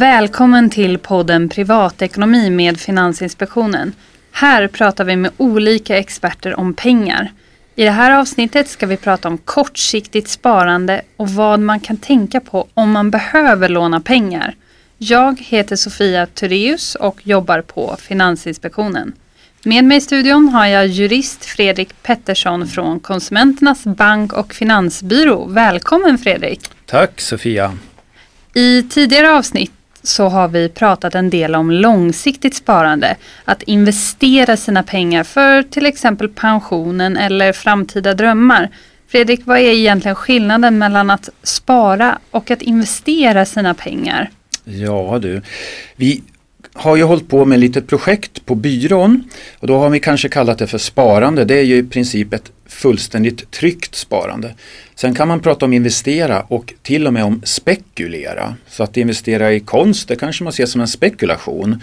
Välkommen till podden Privatekonomi med Finansinspektionen. Här pratar vi med olika experter om pengar. I det här avsnittet ska vi prata om kortsiktigt sparande och vad man kan tänka på om man behöver låna pengar. Jag heter Sofia Tureus och jobbar på Finansinspektionen. Med mig i studion har jag jurist Fredrik Pettersson från Konsumenternas bank och finansbyrå. Välkommen Fredrik! Tack Sofia! I tidigare avsnitt så har vi pratat en del om långsiktigt sparande. Att investera sina pengar för till exempel pensionen eller framtida drömmar. Fredrik, vad är egentligen skillnaden mellan att spara och att investera sina pengar? Ja du, vi har ju hållit på med ett litet projekt på byrån och då har vi kanske kallat det för sparande. Det är ju i princip ett fullständigt tryggt sparande. Sen kan man prata om investera och till och med om spekulera. Så att investera i konst det kanske man ser som en spekulation.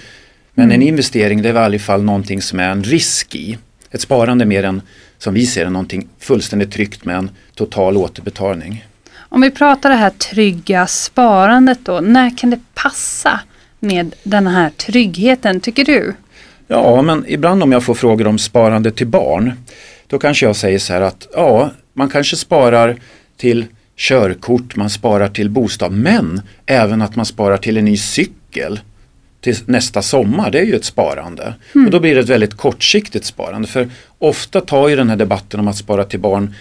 Men mm. en investering det är i varje fall någonting som är en risk i. Ett sparande mer än som vi ser det någonting fullständigt tryggt med en total återbetalning. Om vi pratar det här trygga sparandet då, när kan det passa med den här tryggheten tycker du? Ja, men ibland om jag får frågor om sparande till barn då kanske jag säger så här att ja, man kanske sparar till körkort, man sparar till bostad, men även att man sparar till en ny cykel till nästa sommar, det är ju ett sparande. Mm. Och då blir det ett väldigt kortsiktigt sparande. För ofta tar ju den här debatten om att spara till barn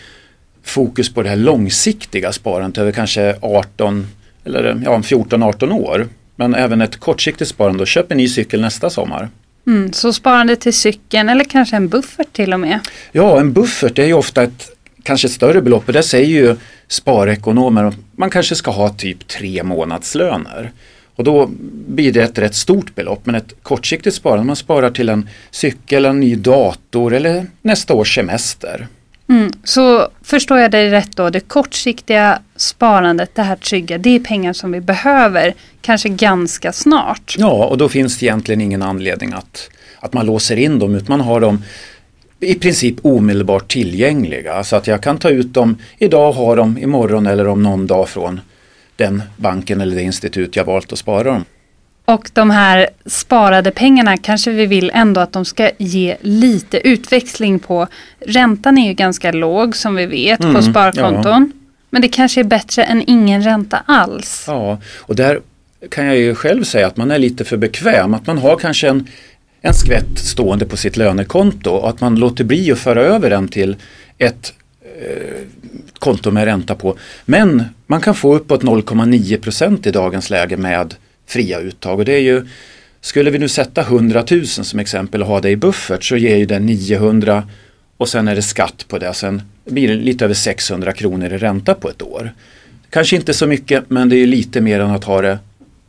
fokus på det här långsiktiga sparandet över kanske 18 eller ja, 14-18 år. Men även ett kortsiktigt sparande och köp en ny cykel nästa sommar. Mm, så sparande till cykeln eller kanske en buffert till och med? Ja, en buffert är ju ofta ett kanske ett större belopp och det säger ju sparekonomer att man kanske ska ha typ tre månadslöner. Och då blir det ett rätt stort belopp men ett kortsiktigt sparande, man sparar till en cykel, en ny dator eller nästa års semester. Mm, så förstår jag dig rätt då, det kortsiktiga sparandet, det här trygga, det är pengar som vi behöver kanske ganska snart. Ja, och då finns det egentligen ingen anledning att, att man låser in dem utan man har dem i princip omedelbart tillgängliga. Så att jag kan ta ut dem idag ha dem imorgon eller om någon dag från den banken eller det institut jag valt att spara dem. Och de här sparade pengarna kanske vi vill ändå att de ska ge lite utväxling på. Räntan är ju ganska låg som vi vet mm, på sparkonton. Ja. Men det kanske är bättre än ingen ränta alls. Ja, och där kan jag ju själv säga att man är lite för bekväm. Att man har kanske en, en skvätt stående på sitt lönekonto och att man låter bli att föra över den till ett eh, konto med ränta på. Men man kan få uppåt 0,9% i dagens läge med fria uttag och det är ju Skulle vi nu sätta 100 000 som exempel och ha det i buffert så ger ju det 900 och sen är det skatt på det. Sen blir det lite över 600 kronor i ränta på ett år. Kanske inte så mycket men det är lite mer än att ha det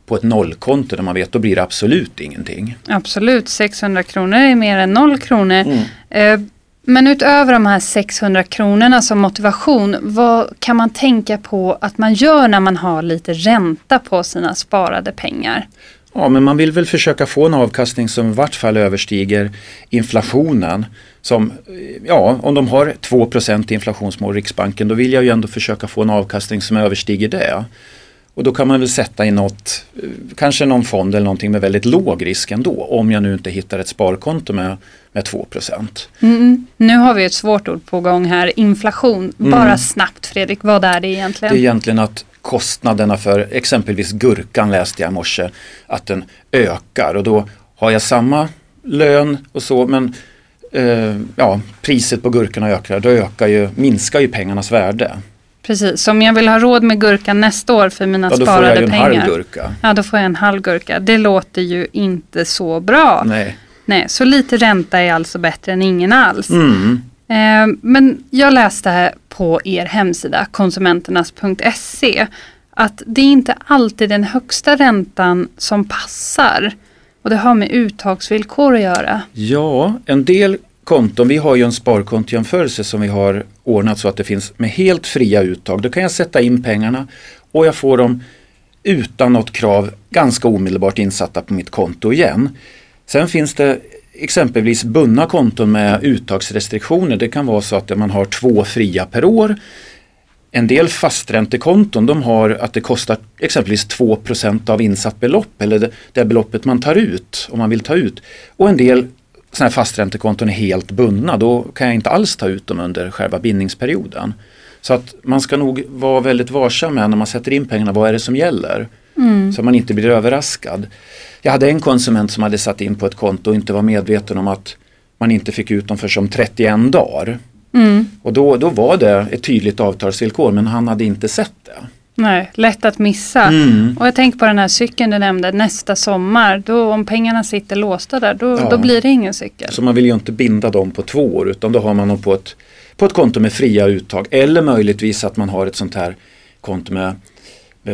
på ett nollkonto där man vet då blir det absolut ingenting. Absolut, 600 kronor är mer än noll kronor. Mm. Eh, men utöver de här 600 kronorna som motivation, vad kan man tänka på att man gör när man har lite ränta på sina sparade pengar? Ja, men man vill väl försöka få en avkastning som i vart fall överstiger inflationen. Som, ja, om de har 2% inflationsmål Riksbanken, då vill jag ju ändå försöka få en avkastning som överstiger det. Och då kan man väl sätta i något, kanske någon fond eller någonting med väldigt låg risk ändå. Om jag nu inte hittar ett sparkonto med, med 2 mm, Nu har vi ett svårt ord på gång här, inflation. Bara mm. snabbt Fredrik, vad är det egentligen? Det är egentligen att kostnaderna för exempelvis gurkan läste jag i morse, att den ökar och då har jag samma lön och så men eh, ja, priset på gurkorna ökar, då ökar ju, minskar ju pengarnas värde. Precis, om jag vill ha råd med gurka nästa år för mina ja, sparade pengar. Då får jag en halv gurka. Ja, då får jag en halv gurka. Det låter ju inte så bra. Nej. Nej, så lite ränta är alltså bättre än ingen alls. Mm. Eh, men jag läste här på er hemsida konsumenternas.se att det är inte alltid den högsta räntan som passar. Och det har med uttagsvillkor att göra. Ja, en del konton, vi har ju en sparkontojämförelse som vi har ordnat så att det finns med helt fria uttag. Då kan jag sätta in pengarna och jag får dem utan något krav ganska omedelbart insatta på mitt konto igen. Sen finns det exempelvis bundna konton med uttagsrestriktioner. Det kan vara så att man har två fria per år. en del fasträntekonton de har att det kostar exempelvis 2% av insatt belopp eller det, det beloppet man tar ut om man vill ta ut. Och en del sådana här fasträntekonton är helt bundna. Då kan jag inte alls ta ut dem under själva bindningsperioden. Så att man ska nog vara väldigt varsam med när man sätter in pengarna. Vad är det som gäller? Mm. Så man inte blir överraskad. Jag hade en konsument som hade satt in på ett konto och inte var medveten om att man inte fick ut dem för som 31 dagar. Mm. Och då, då var det ett tydligt avtalsvillkor men han hade inte sett det. Nej, lätt att missa. Mm. Och jag tänker på den här cykeln du nämnde, nästa sommar, då om pengarna sitter låsta där, då, ja. då blir det ingen cykel. Så man vill ju inte binda dem på två år utan då har man dem på ett, på ett konto med fria uttag eller möjligtvis att man har ett sånt här konto med,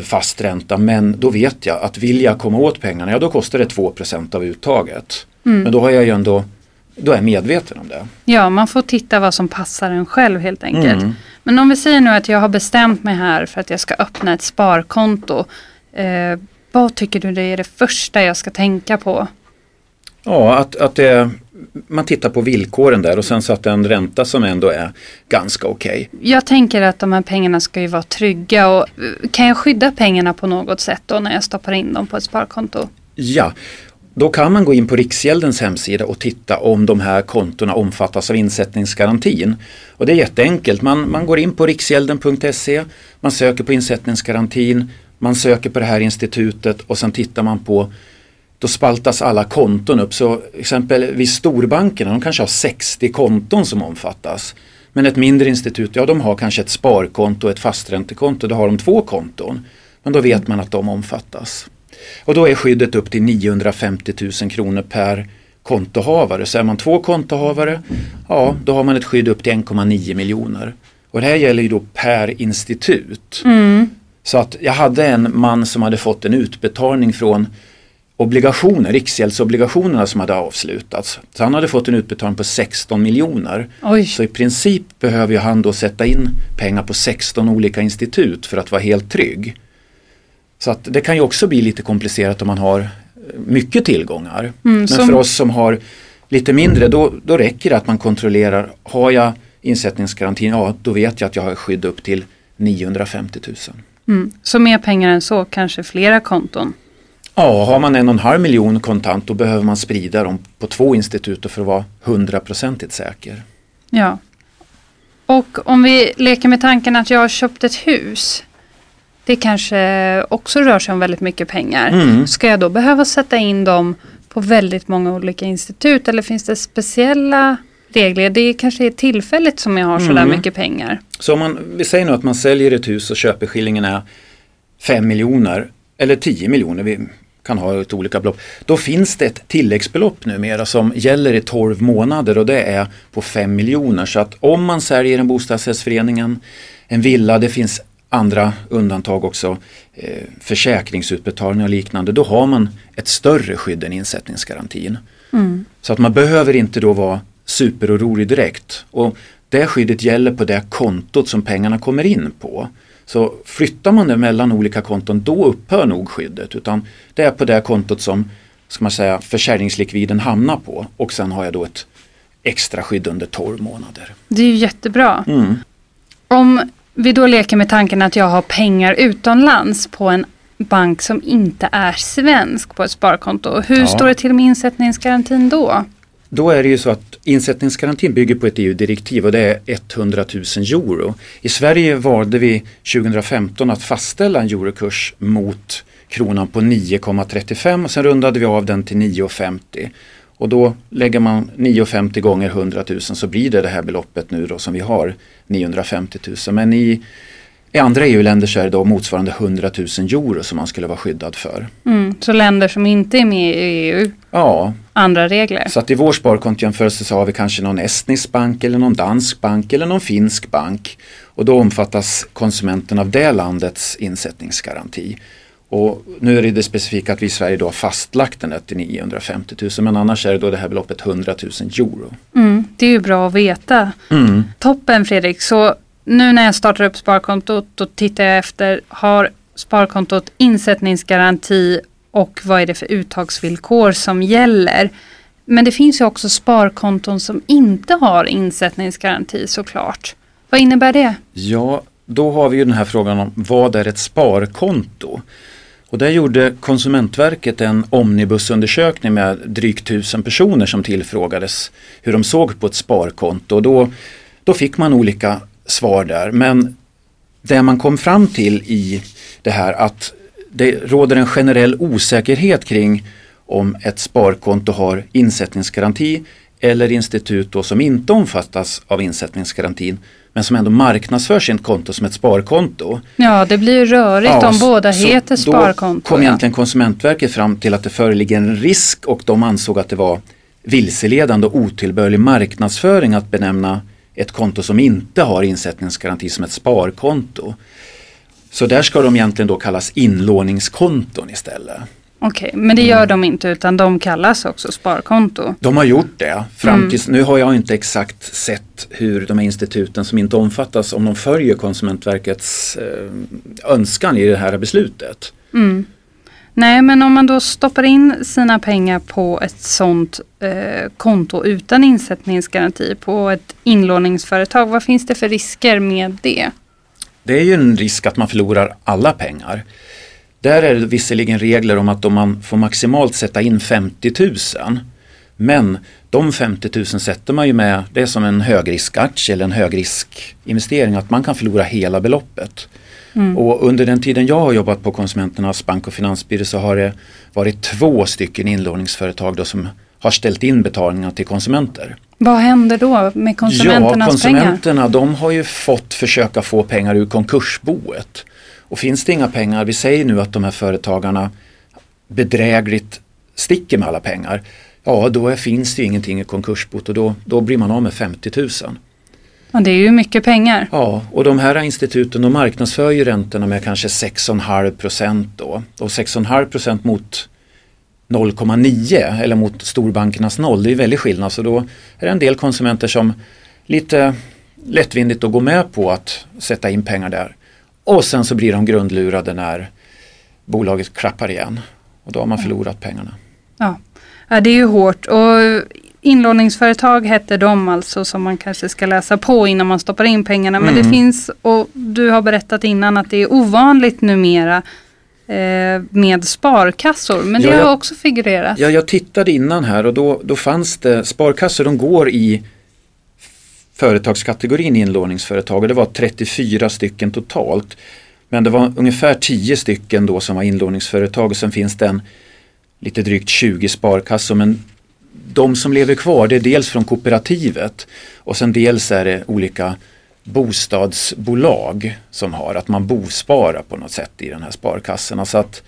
fast ränta. Men då vet jag att vill jag komma åt pengarna, ja då kostar det 2% av uttaget. Mm. Men då har jag ju ändå då är jag medveten om det. Ja, man får titta vad som passar en själv helt enkelt. Mm. Men om vi säger nu att jag har bestämt mig här för att jag ska öppna ett sparkonto. Eh, vad tycker du det är det första jag ska tänka på? Ja, att, att det, man tittar på villkoren där och sen så att det är en ränta som ändå är ganska okej. Okay. Jag tänker att de här pengarna ska ju vara trygga och eh, kan jag skydda pengarna på något sätt då när jag stoppar in dem på ett sparkonto? Ja, då kan man gå in på Riksgäldens hemsida och titta om de här kontona omfattas av insättningsgarantin. Och det är jätteenkelt. Man, man går in på riksgälden.se, man söker på insättningsgarantin, man söker på det här institutet och sen tittar man på då spaltas alla konton upp. Så exempelvis storbankerna, de kanske har 60 konton som omfattas. Men ett mindre institut, ja de har kanske ett sparkonto och ett fasträntekonto, då har de två konton. Men då vet man att de omfattas. Och då är skyddet upp till 950 000 kronor per kontohavare. Så är man två kontohavare, ja då har man ett skydd upp till 1,9 miljoner. Och det här gäller ju då per institut. Mm. Så att jag hade en man som hade fått en utbetalning från obligationer, riksgäldsobligationerna som hade avslutats. Så han hade fått en utbetalning på 16 miljoner. Så i princip behöver han då sätta in pengar på 16 olika institut för att vara helt trygg. Så att det kan ju också bli lite komplicerat om man har eh, mycket tillgångar. Mm, Men för oss som har lite mindre då, då räcker det att man kontrollerar, har jag insättningsgarantin, ja då vet jag att jag har skydd upp till 950 000. Mm. Så mer pengar än så, kanske flera konton? Ja, har man en och en halv miljon kontant då behöver man sprida dem på två institut för att vara hundraprocentigt säker. Ja. Och om vi leker med tanken att jag har köpt ett hus det kanske också rör sig om väldigt mycket pengar. Mm. Ska jag då behöva sätta in dem på väldigt många olika institut eller finns det speciella regler? Det kanske är tillfälligt som jag har sådär mm. mycket pengar. Så om man, vi säger nu att man säljer ett hus och köpeskillingen är 5 miljoner eller 10 miljoner, vi kan ha ett olika belopp. Då finns det ett tilläggsbelopp numera som gäller i 12 månader och det är på 5 miljoner. Så att om man säljer en bostadsrättsföreningen, en villa, det finns andra undantag också, eh, försäkringsutbetalningar och liknande, då har man ett större skydd än insättningsgarantin. Mm. Så att man behöver inte då vara superorolig direkt. Och det skyddet gäller på det kontot som pengarna kommer in på. Så flyttar man det mellan olika konton då upphör nog skyddet utan det är på det kontot som ska man säga, försäljningslikviden hamnar på och sen har jag då ett extra skydd under 12 månader. Det är ju jättebra. Mm. Om vi då leker med tanken att jag har pengar utomlands på en bank som inte är svensk på ett sparkonto. Hur ja. står det till med insättningsgarantin då? Då är det ju så att insättningsgarantin bygger på ett EU-direktiv och det är 100 000 euro. I Sverige valde vi 2015 att fastställa en eurokurs mot kronan på 9,35 och sen rundade vi av den till 9,50. Och då lägger man 9,50 gånger 100 000 så blir det det här beloppet nu då som vi har 950 000. Men i, i andra EU-länder så är det då motsvarande 100 000 euro som man skulle vara skyddad för. Mm, så länder som inte är med i EU? Ja. Andra regler? Så att i vår sparkontjämförelse så har vi kanske någon estnisk bank eller någon dansk bank eller någon finsk bank. Och då omfattas konsumenten av det landets insättningsgaranti. Och nu är det det specifika att vi i Sverige då har fastlagt den till 950 000 men annars är det då det här beloppet 100 000 euro. Mm, det är ju bra att veta. Mm. Toppen Fredrik, så nu när jag startar upp sparkontot då tittar jag efter, har sparkontot insättningsgaranti och vad är det för uttagsvillkor som gäller? Men det finns ju också sparkonton som inte har insättningsgaranti såklart. Vad innebär det? Ja, då har vi ju den här frågan om vad är ett sparkonto? Och där gjorde Konsumentverket en omnibusundersökning med drygt tusen personer som tillfrågades hur de såg på ett sparkonto. Och då, då fick man olika svar där. Men det man kom fram till i det här att det råder en generell osäkerhet kring om ett sparkonto har insättningsgaranti eller institut då som inte omfattas av insättningsgarantin men som ändå marknadsför sitt konto som ett sparkonto. Ja, det blir ju rörigt ja, om båda heter sparkonto. Då kom ja. egentligen Konsumentverket fram till att det föreligger en risk och de ansåg att det var vilseledande och otillbörlig marknadsföring att benämna ett konto som inte har insättningsgaranti som ett sparkonto. Så där ska de egentligen då kallas inlåningskonton istället. Okej, okay, men det gör de inte utan de kallas också sparkonto? De har gjort det. Fram mm. tills, mm. Nu har jag inte exakt sett hur de här instituten som inte omfattas, om de följer Konsumentverkets eh, önskan i det här beslutet. Mm. Nej, men om man då stoppar in sina pengar på ett sånt eh, konto utan insättningsgaranti på ett inlåningsföretag, vad finns det för risker med det? Det är ju en risk att man förlorar alla pengar. Där är det visserligen regler om att om man får maximalt sätta in 50 000 men de 50 000 sätter man ju med, det är som en högriskaktie eller en högriskinvestering, att man kan förlora hela beloppet. Mm. Och under den tiden jag har jobbat på Konsumenternas bank och finansbyrå så har det varit två stycken inlåningsföretag då som har ställt in betalningar till konsumenter. Vad händer då med konsumenternas pengar? Ja, konsumenterna pengar? de har ju fått försöka få pengar ur konkursboet. Och finns det inga pengar, vi säger nu att de här företagarna bedrägligt sticker med alla pengar. Ja, då är, finns det ingenting i konkursbot och då, då blir man av med 50 000. Ja, det är ju mycket pengar. Ja, och de här instituten de marknadsför ju räntorna med kanske 6,5 procent då. Och 6,5 procent mot 0,9 eller mot storbankernas noll, det är väldigt skillnad. Så då är det en del konsumenter som lite lättvindigt då går med på att sätta in pengar där. Och sen så blir de grundlurade när bolaget klappar igen. Och då har man förlorat pengarna. Ja, ja det är ju hårt. Och inlåningsföretag hette de alltså som man kanske ska läsa på innan man stoppar in pengarna. Men mm. det finns, och du har berättat innan att det är ovanligt numera eh, med sparkassor. Men det ja, har också figurerat. Ja, jag tittade innan här och då, då fanns det sparkassor, de går i företagskategorin inlåningsföretag och det var 34 stycken totalt. Men det var ungefär 10 stycken då som var inlåningsföretag och sen finns det en lite drygt 20 sparkassor men de som lever kvar det är dels från kooperativet och sen dels är det olika bostadsbolag som har att man bosparar på något sätt i den här sparkassorna. Så att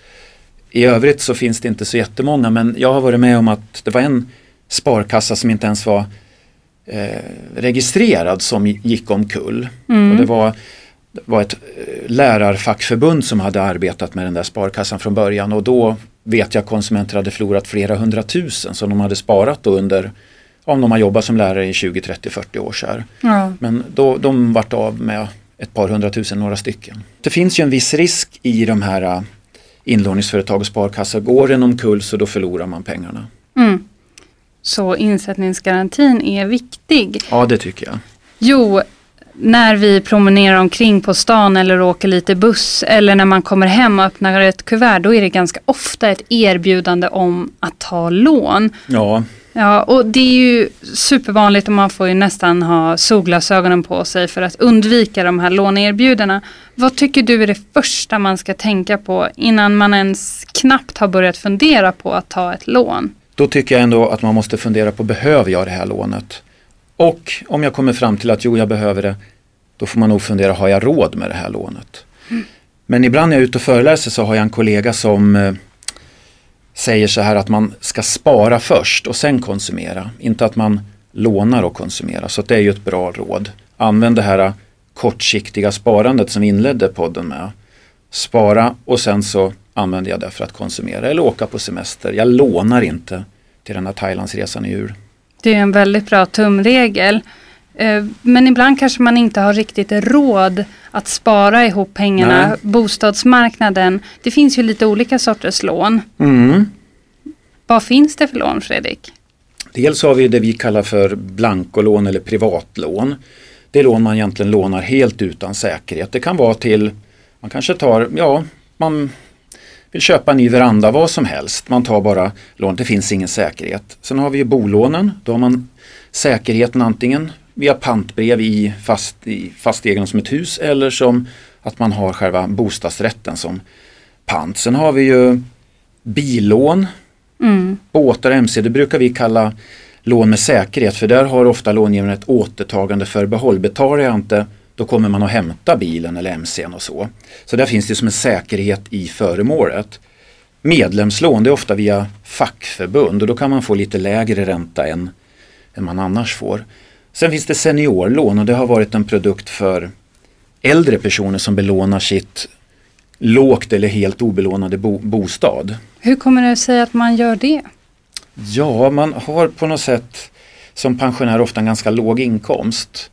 I övrigt så finns det inte så jättemånga men jag har varit med om att det var en sparkassa som inte ens var eh, registrerad som gick omkull. Mm. Och det var, var ett eh, lärarfackförbund som hade arbetat med den där sparkassan från början och då vet jag att konsumenter hade förlorat flera hundratusen som de hade sparat då under om de har jobbat som lärare i 20, 30, 40 år. Så ja. Men då, de vart av med ett par hundratusen, några stycken. Det finns ju en viss risk i de här äh, inlåningsföretag och sparkassor. Går den omkull så då förlorar man pengarna. Mm. Så insättningsgarantin är viktig. Ja, det tycker jag. Jo, när vi promenerar omkring på stan eller åker lite buss eller när man kommer hem och öppnar ett kuvert då är det ganska ofta ett erbjudande om att ta lån. Ja. Ja, och det är ju supervanligt och man får ju nästan ha solglasögonen på sig för att undvika de här låneerbjudandena. Vad tycker du är det första man ska tänka på innan man ens knappt har börjat fundera på att ta ett lån? Då tycker jag ändå att man måste fundera på, behöver jag det här lånet? Och om jag kommer fram till att jo, jag behöver det, då får man nog fundera, har jag råd med det här lånet? Mm. Men ibland när jag är ute och föreläser så har jag en kollega som eh, säger så här att man ska spara först och sen konsumera. Inte att man lånar och konsumerar. Så det är ju ett bra råd. Använd det här kortsiktiga sparandet som vi inledde podden med. Spara och sen så använder jag det för att konsumera eller åka på semester. Jag lånar inte till den här Thailandsresan i jul. Det är en väldigt bra tumregel. Eh, men ibland kanske man inte har riktigt råd att spara ihop pengarna. Nej. Bostadsmarknaden, det finns ju lite olika sorters lån. Mm. Vad finns det för lån Fredrik? Dels har vi det vi kallar för blankolån eller privatlån. det är lån man egentligen lånar helt utan säkerhet. Det kan vara till, man kanske tar, ja, man köpa en ny veranda, vad som helst. Man tar bara lån, det finns ingen säkerhet. Sen har vi ju bolånen, då har man säkerheten antingen via pantbrev i fast, i fast egendom som ett hus eller som att man har själva bostadsrätten som pant. Sen har vi ju billån, mm. båtar och MC, det brukar vi kalla lån med säkerhet för där har ofta långivaren ett återtagande förbehåll. Betalar jag inte då kommer man att hämta bilen eller MCn och så. Så där finns det som en säkerhet i föremålet. Medlemslån det är ofta via fackförbund och då kan man få lite lägre ränta än, än man annars får. Sen finns det seniorlån och det har varit en produkt för äldre personer som belånar sitt lågt eller helt obelånade bo bostad. Hur kommer det sig att man gör det? Ja, man har på något sätt som pensionär ofta en ganska låg inkomst.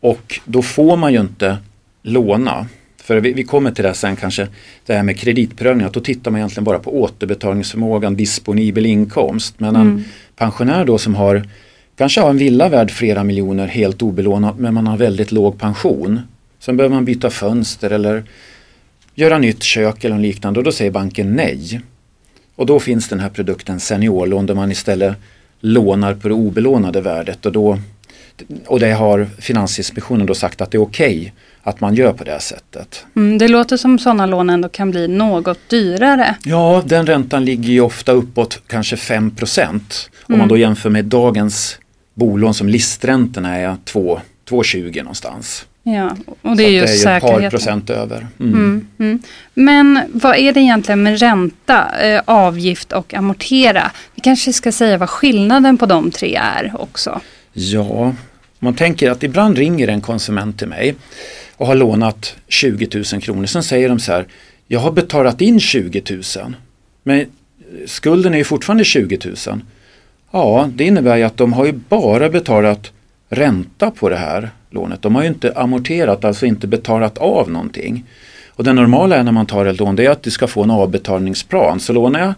Och då får man ju inte låna. För vi, vi kommer till det sen kanske, det här med kreditprövning, att då tittar man egentligen bara på återbetalningsförmågan, disponibel inkomst. Men en mm. pensionär då som har kanske har en villa värd flera miljoner helt obelånat men man har väldigt låg pension. Sen behöver man byta fönster eller göra nytt kök eller liknande och då säger banken nej. Och då finns den här produkten seniorlån där man istället lånar på det obelånade värdet och då och det har Finansinspektionen då sagt att det är okej okay att man gör på det sättet. Mm, det låter som sådana lån ändå kan bli något dyrare. Ja, den räntan ligger ju ofta uppåt kanske 5 mm. Om man då mm. jämför med dagens bolån som listräntorna är 2,20 någonstans. Ja, och det är ju säkerheten. Det är ett par procent över. Mm. Mm, mm. Men vad är det egentligen med ränta, eh, avgift och amortera? Vi kanske ska säga vad skillnaden på de tre är också. Ja, man tänker att ibland ringer en konsument till mig och har lånat 20 000 kronor. Sen säger de så här, jag har betalat in 20 000 men skulden är ju fortfarande 20 000. Ja, det innebär ju att de har ju bara betalat ränta på det här lånet. De har ju inte amorterat, alltså inte betalat av någonting. Och det normala är när man tar ett lån det är att du ska få en avbetalningsplan. Så lånar jag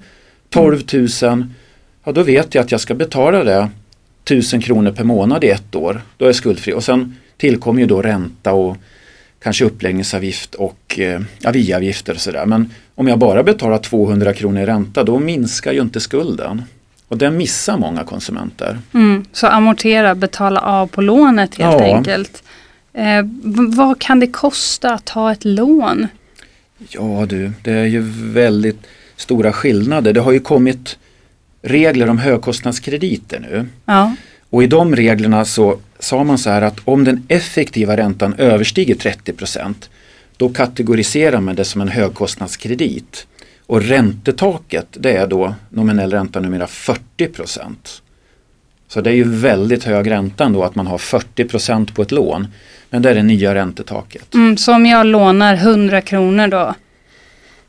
12 000, ja då vet jag att jag ska betala det 1000 kronor per månad i ett år. Då är jag skuldfri. Och sen tillkommer ju då ränta och kanske uppläggningsavgift och eh, aviavgifter och sådär. Men om jag bara betalar 200 kronor i ränta då minskar ju inte skulden. Och den missar många konsumenter. Mm, så amortera, betala av på lånet helt ja. enkelt. Eh, vad kan det kosta att ta ett lån? Ja du, det är ju väldigt stora skillnader. Det har ju kommit regler om högkostnadskrediter nu. Ja. Och i de reglerna så sa man så här att om den effektiva räntan överstiger 30% då kategoriserar man det som en högkostnadskredit. Och räntetaket det är då nominell ränta numera 40% Så det är ju väldigt hög ränta ändå att man har 40% på ett lån. Men det är det nya räntetaket. Mm, så om jag lånar 100 kronor då?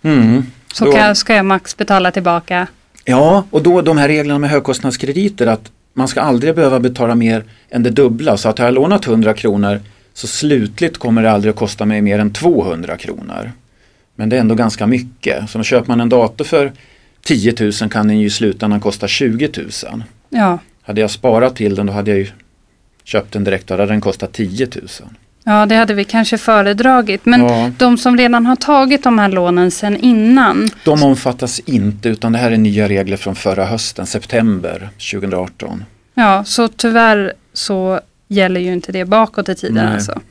Mm, så då, kan, ska jag max betala tillbaka? Ja, och då de här reglerna med högkostnadskrediter att man ska aldrig behöva betala mer än det dubbla. Så att har jag lånat 100 kronor så slutligt kommer det aldrig att kosta mig mer än 200 kronor. Men det är ändå ganska mycket. Så köper man en dator för 10 000 kan den ju i slutändan kosta 20 000. Ja. Hade jag sparat till den då hade jag ju köpt den direkt och då hade den kostat 10 000. Ja det hade vi kanske föredragit men ja. de som redan har tagit de här lånen sedan innan. De omfattas inte utan det här är nya regler från förra hösten, september 2018. Ja så tyvärr så gäller ju inte det bakåt i tiden Nej. alltså.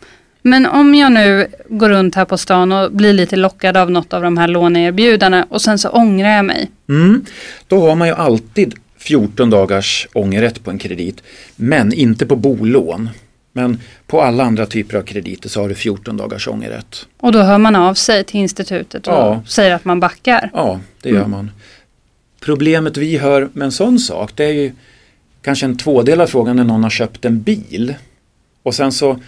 Men om jag nu går runt här på stan och blir lite lockad av något av de här låneerbjudandena och sen så ångrar jag mig. Mm. Då har man ju alltid 14 dagars ångerrätt på en kredit men inte på bolån. Men på alla andra typer av krediter så har du 14 dagars ångerrätt. Och då hör man av sig till institutet och ja. säger att man backar? Ja, det gör mm. man. Problemet vi hör med en sån sak det är ju kanske en tvådelad fråga när någon har köpt en bil och sen så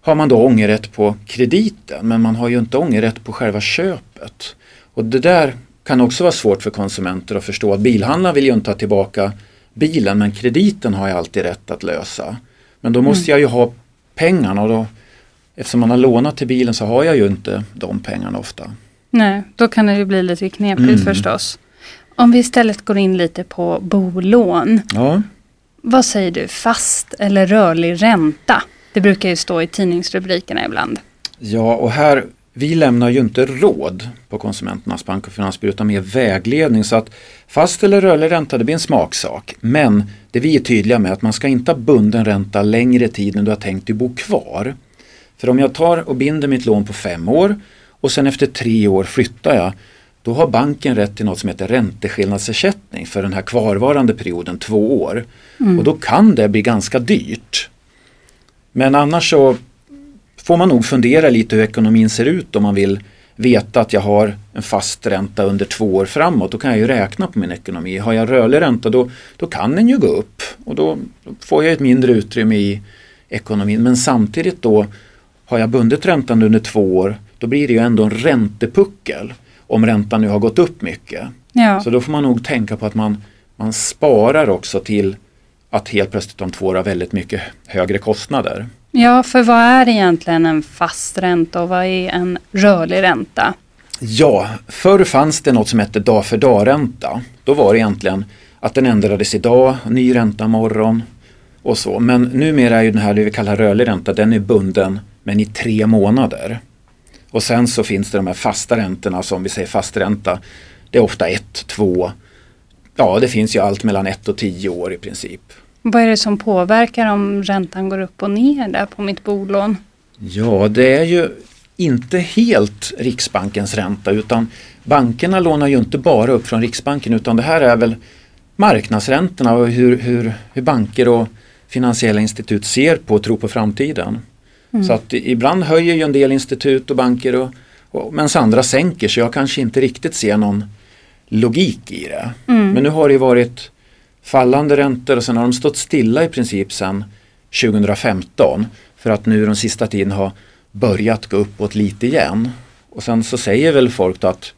har man då ångerrätt på krediten men man har ju inte ångerrätt på själva köpet. Och det där kan också vara svårt för konsumenter att förstå att bilhandlaren vill ju inte ha tillbaka bilen men krediten har jag alltid rätt att lösa. Men då måste mm. jag ju ha pengarna och då, eftersom man har lånat till bilen så har jag ju inte de pengarna ofta. Nej, då kan det ju bli lite knepigt mm. förstås. Om vi istället går in lite på bolån. Ja. Vad säger du, fast eller rörlig ränta? Det brukar ju stå i tidningsrubrikerna ibland. Ja, och här, vi lämnar ju inte råd på Konsumenternas bank och finansbyrå utan mer vägledning så att fast eller rörlig ränta det blir en smaksak. Men det vi är tydliga med är att man ska inte ha bunden ränta längre tid än du har tänkt dig bo kvar. För om jag tar och binder mitt lån på fem år och sen efter tre år flyttar jag då har banken rätt till något som heter ränteskillnadsersättning för den här kvarvarande perioden två år. Mm. Och då kan det bli ganska dyrt. Men annars så får man nog fundera lite hur ekonomin ser ut om man vill veta att jag har en fast ränta under två år framåt. Då kan jag ju räkna på min ekonomi. Har jag rörlig ränta då, då kan den ju gå upp och då får jag ett mindre utrymme i ekonomin. Men samtidigt då har jag bundit räntan under två år då blir det ju ändå en räntepuckel om räntan nu har gått upp mycket. Ja. Så då får man nog tänka på att man, man sparar också till att helt plötsligt om två år har väldigt mycket högre kostnader. Ja, för vad är egentligen en fast ränta och vad är en rörlig ränta? Ja, förr fanns det något som hette dag för dag-ränta. Då var det egentligen att den ändrades idag, ny ränta morgon och så. Men numera är ju den här, det vi kallar rörlig ränta, den är bunden men i tre månader. Och sen så finns det de här fasta räntorna som vi säger fast ränta. Det är ofta ett, två, ja det finns ju allt mellan ett och tio år i princip. Vad är det som påverkar om räntan går upp och ner där på mitt bolån? Ja, det är ju inte helt Riksbankens ränta utan bankerna lånar ju inte bara upp från Riksbanken utan det här är väl marknadsräntorna och hur, hur, hur banker och finansiella institut ser på och tror på framtiden. Mm. Så att ibland höjer ju en del institut och banker och, och medan andra sänker så jag kanske inte riktigt ser någon logik i det. Mm. Men nu har det varit fallande räntor och sen har de stått stilla i princip sedan 2015 för att nu den sista tiden har börjat gå uppåt lite igen. Och sen så säger väl folk att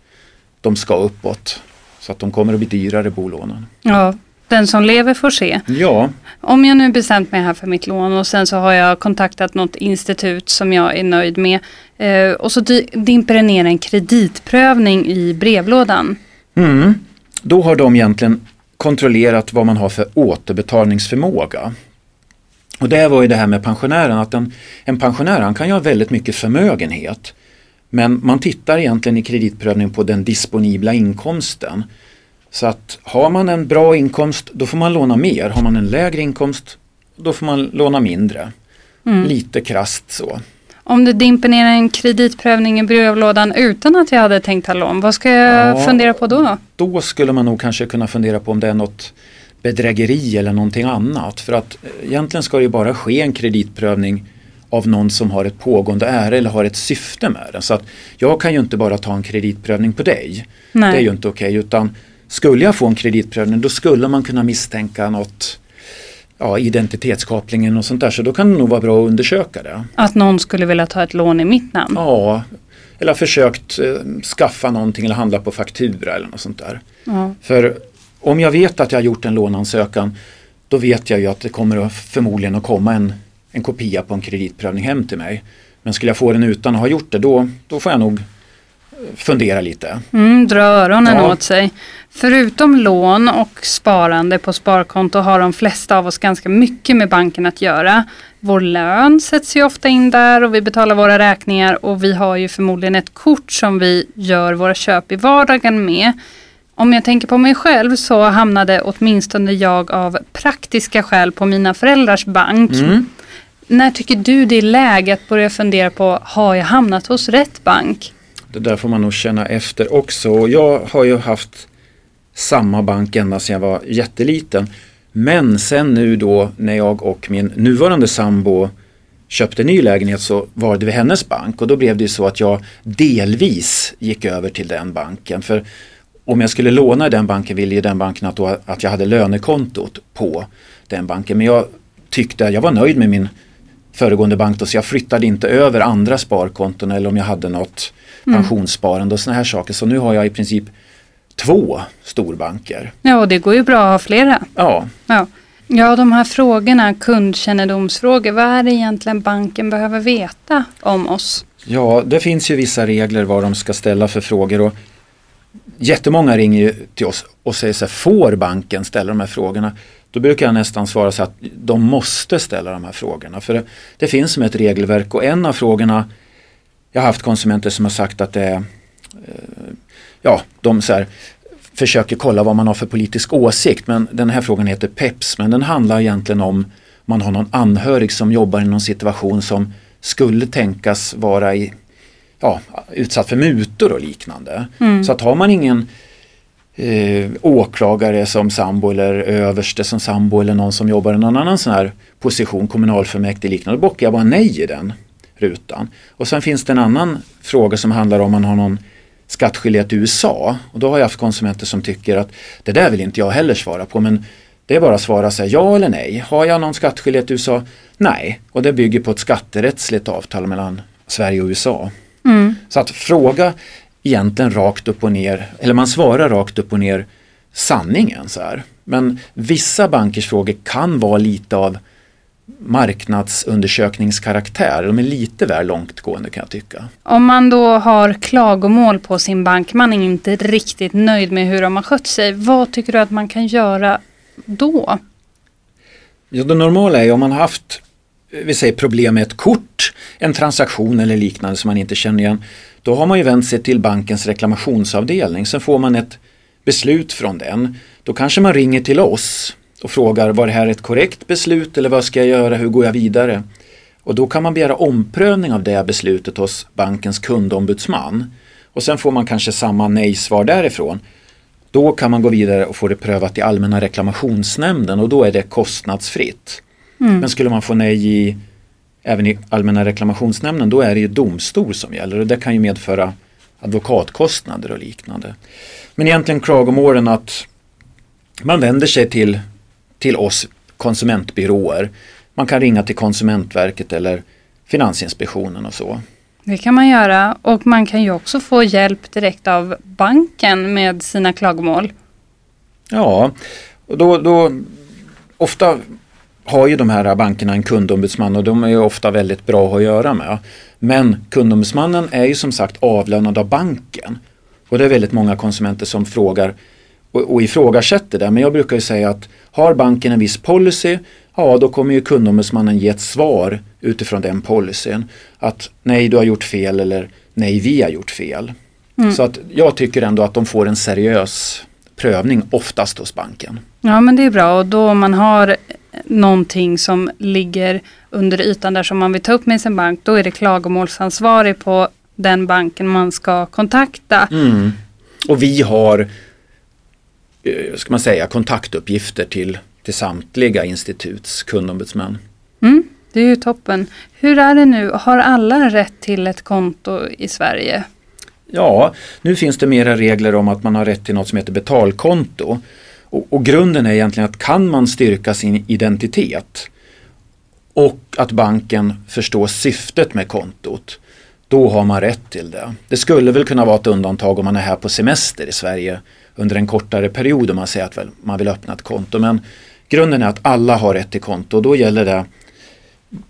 de ska uppåt så att de kommer att bli dyrare bolånen. Ja, den som lever får se. Ja. Om jag nu bestämt mig här för mitt lån och sen så har jag kontaktat något institut som jag är nöjd med eh, och så dimper det ner en kreditprövning i brevlådan. Mm. Då har de egentligen kontrollerat vad man har för återbetalningsförmåga. Och det var ju det här med pensionären, att en, en pensionär han kan ju ha väldigt mycket förmögenhet. Men man tittar egentligen i kreditprövning på den disponibla inkomsten. Så att har man en bra inkomst då får man låna mer. Har man en lägre inkomst då får man låna mindre. Mm. Lite krast så. Om det dimper ner en kreditprövning i brevlådan utan att jag hade tänkt ta lån, vad ska jag ja, fundera på då? Då skulle man nog kanske kunna fundera på om det är något bedrägeri eller någonting annat. För att eh, egentligen ska det ju bara ske en kreditprövning av någon som har ett pågående ärende eller har ett syfte med den. Så att jag kan ju inte bara ta en kreditprövning på dig. Nej. Det är ju inte okej okay, utan skulle jag få en kreditprövning då skulle man kunna misstänka något ja, identitetskapningen och sånt där. Så då kan det nog vara bra att undersöka det. Att någon skulle vilja ta ett lån i mitt namn? Ja, eller försökt eh, skaffa någonting eller handla på faktura eller något sånt där. Ja. För om jag vet att jag har gjort en låneansökan då vet jag ju att det kommer att förmodligen att komma en, en kopia på en kreditprövning hem till mig. Men skulle jag få den utan att ha gjort det då, då får jag nog fundera lite. Mm, dra öronen ja. åt sig. Förutom lån och sparande på sparkonto har de flesta av oss ganska mycket med banken att göra. Vår lön sätts ju ofta in där och vi betalar våra räkningar och vi har ju förmodligen ett kort som vi gör våra köp i vardagen med. Om jag tänker på mig själv så hamnade åtminstone jag av praktiska skäl på mina föräldrars bank. Mm. När tycker du det är läge att börja fundera på, har jag hamnat hos rätt bank? Det där får man nog känna efter också. Jag har ju haft samma bank ända sedan jag var jätteliten. Men sen nu då när jag och min nuvarande sambo köpte ny lägenhet så var det vid hennes bank och då blev det så att jag delvis gick över till den banken. För om jag skulle låna i den banken ville ju den banken att, då, att jag hade lönekontot på den banken. Men jag tyckte, jag var nöjd med min föregående bank då, så jag flyttade inte över andra sparkonton eller om jag hade något mm. pensionssparande och sådana här saker. Så nu har jag i princip två storbanker. Ja, och det går ju bra att ha flera. Ja. ja. Ja, de här frågorna, kundkännedomsfrågor, vad är det egentligen banken behöver veta om oss? Ja, det finns ju vissa regler vad de ska ställa för frågor och jättemånga ringer ju till oss och säger så här, får banken ställa de här frågorna? Då brukar jag nästan svara så att de måste ställa de här frågorna. För det, det finns som ett regelverk och en av frågorna Jag har haft konsumenter som har sagt att det är eh, Ja, de så här, försöker kolla vad man har för politisk åsikt men den här frågan heter PEPS men den handlar egentligen om man har någon anhörig som jobbar i någon situation som skulle tänkas vara i, ja, utsatt för mutor och liknande. Mm. Så att har man ingen eh, åklagare som sambo eller överste som sambo eller någon som jobbar i någon annan sån här position, kommunalfullmäktige liknande, då bockar jag bara nej i den rutan. Och sen finns det en annan fråga som handlar om man har någon skattskyldighet i USA och då har jag haft konsumenter som tycker att det där vill inte jag heller svara på men det är bara att svara sig ja eller nej. Har jag någon skattskyldighet i USA? Nej, och det bygger på ett skatterättsligt avtal mellan Sverige och USA. Mm. Så att fråga egentligen rakt upp och ner, eller man svarar rakt upp och ner sanningen så här. Men vissa bankers frågor kan vara lite av marknadsundersökningskaraktär. De är lite väl långtgående kan jag tycka. Om man då har klagomål på sin bank, man är inte riktigt nöjd med hur de har skött sig. Vad tycker du att man kan göra då? Ja, det normala är om man har haft Eh, vi säger problem med ett kort, en transaktion eller liknande som man inte känner igen. Då har man ju vänt sig till bankens reklamationsavdelning. Sen får man ett beslut från den. Då kanske man ringer till oss och frågar var det här ett korrekt beslut eller vad ska jag göra, hur går jag vidare? Och då kan man begära omprövning av det beslutet hos bankens kundombudsman. Och sen får man kanske samma nej-svar därifrån. Då kan man gå vidare och få det prövat i Allmänna reklamationsnämnden och då är det kostnadsfritt. Mm. Men skulle man få nej i, även i Allmänna reklamationsnämnden då är det ju domstol som gäller och det kan ju medföra advokatkostnader och liknande. Men egentligen klagomålen att man vänder sig till, till oss konsumentbyråer. Man kan ringa till Konsumentverket eller Finansinspektionen och så. Det kan man göra och man kan ju också få hjälp direkt av banken med sina klagomål. Ja, och då, då ofta har ju de här bankerna en kundombudsman och de är ju ofta väldigt bra att göra med. Men kundombudsmannen är ju som sagt avlönad av banken. Och det är väldigt många konsumenter som frågar och, och ifrågasätter det. Men jag brukar ju säga att har banken en viss policy, ja då kommer ju kundombudsmannen ge ett svar utifrån den policyn. Att nej, du har gjort fel eller nej, vi har gjort fel. Mm. Så att jag tycker ändå att de får en seriös prövning oftast hos banken. Ja men det är bra och då om man har någonting som ligger under ytan där som man vill ta upp med sin bank då är det klagomålsansvarig på den banken man ska kontakta. Mm. Och vi har eh, ska man säga, kontaktuppgifter till, till samtliga instituts kundombudsmän. Mm, det är ju toppen. Hur är det nu, har alla rätt till ett konto i Sverige? Ja, nu finns det mera regler om att man har rätt till något som heter betalkonto. Och, och, grunden är egentligen att kan man styrka sin identitet och att banken förstår syftet med kontot, då har man rätt till det. Det skulle väl kunna vara ett undantag om man är här på semester i Sverige under en kortare period om man säger att man vill öppna ett konto. Men grunden är att alla har rätt till konto och då gäller det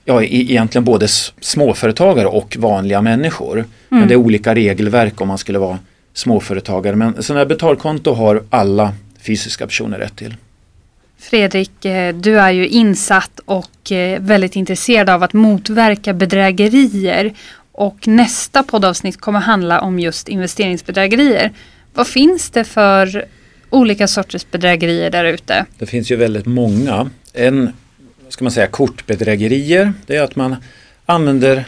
ja, egentligen både småföretagare och vanliga människor. Mm. Men det är olika regelverk om man skulle vara småföretagare. Men sådana här betalkonto har alla fysiska personer rätt till. Fredrik, eh, du är ju insatt och eh, väldigt intresserad av att motverka bedrägerier. Och nästa poddavsnitt kommer handla om just investeringsbedrägerier. Vad finns det för olika sorters bedrägerier där ute? Det finns ju väldigt många. En ska man säga, kortbedrägerier det är att man använder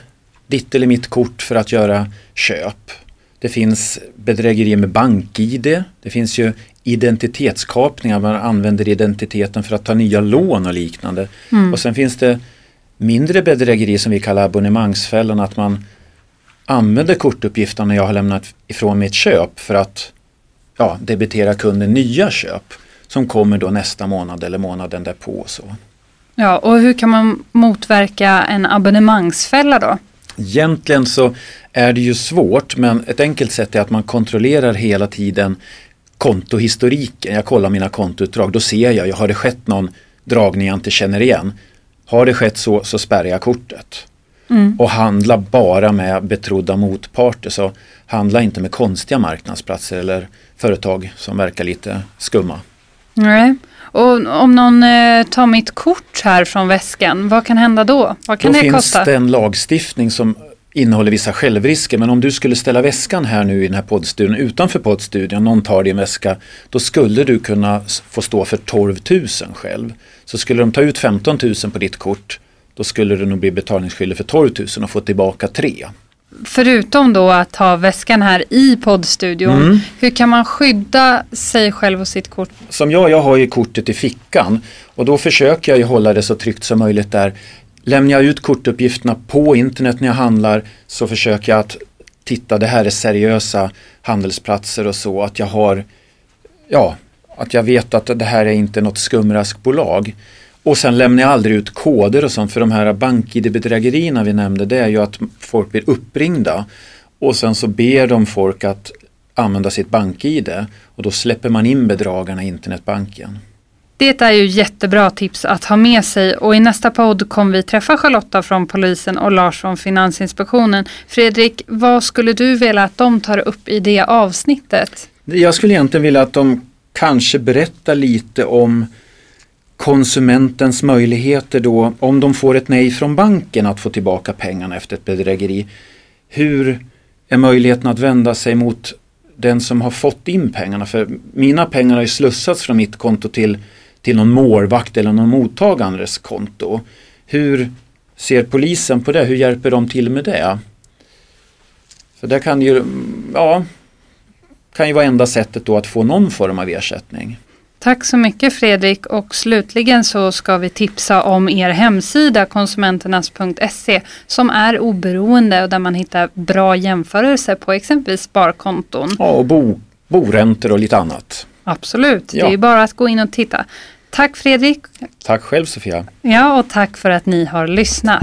ditt eller mitt kort för att göra köp. Det finns bedrägerier med bank-id. Det finns ju identitetskapningar, man använder identiteten för att ta nya lån och liknande. Mm. Och sen finns det mindre bedrägerier som vi kallar abonnemangsfällan, att man använder kortuppgifterna jag har lämnat ifrån mitt köp för att ja, debitera kunden nya köp som kommer då nästa månad eller månaden därpå. Så. Ja, och hur kan man motverka en abonnemangsfälla då? Egentligen så är det ju svårt men ett enkelt sätt är att man kontrollerar hela tiden kontohistoriken. Jag kollar mina kontoutdrag, då ser jag, har det skett någon dragning jag inte känner igen. Har det skett så, så spärrar jag kortet. Mm. Och handla bara med betrodda motparter. Så handla inte med konstiga marknadsplatser eller företag som verkar lite skumma. Nej, Och om någon eh, tar mitt kort här från väskan, vad kan hända då? Vad kan då det finns kosta? det en lagstiftning som innehåller vissa självrisker men om du skulle ställa väskan här nu i den här poddstudion utanför poddstudion, någon tar din väska, då skulle du kunna få stå för 12 000 själv. Så skulle de ta ut 15 000 på ditt kort, då skulle du nog bli betalningsskyldig för 12 000 och få tillbaka 3. Förutom då att ha väskan här i poddstudion, Mm. hur kan man skydda sig själv och sitt kort? Som jag, jag har ju kortet i fickan och då försöker jag ju hålla det så tryggt som möjligt där. Lämnar jag ut kortuppgifterna på internet när jag handlar så försöker jag att titta, det här är seriösa handelsplatser och så, att jag har, ja, att jag vet att det här är inte något skumraskbolag. Och sen lämnar jag aldrig ut koder och sånt för de här bank-id-bedrägerierna vi nämnde, det är ju att folk blir uppringda och sen så ber de folk att använda sitt bank-id och då släpper man in bedragarna i internetbanken. Det är ju jättebra tips att ha med sig och i nästa podd kommer vi träffa Charlotta från polisen och Lars från Finansinspektionen. Fredrik, vad skulle du vilja att de tar upp i det avsnittet? Jag skulle egentligen vilja att de kanske berättar lite om konsumentens möjligheter då, om de får ett nej från banken att få tillbaka pengarna efter ett bedrägeri. Hur är möjligheten att vända sig mot den som har fått in pengarna? För mina pengar har ju slussats från mitt konto till, till någon målvakt eller någon mottagares konto. Hur ser polisen på det? Hur hjälper de till med det? För det kan ju, ja, kan ju vara enda sättet då att få någon form av ersättning. Tack så mycket Fredrik och slutligen så ska vi tipsa om er hemsida konsumenternas.se som är oberoende och där man hittar bra jämförelser på exempelvis sparkonton. Ja, och bo, boräntor och lite annat. Absolut, Ja. det är bara att gå in och titta. Tack Fredrik. Tack själv Sofia. Ja, och tack för att ni har lyssnat.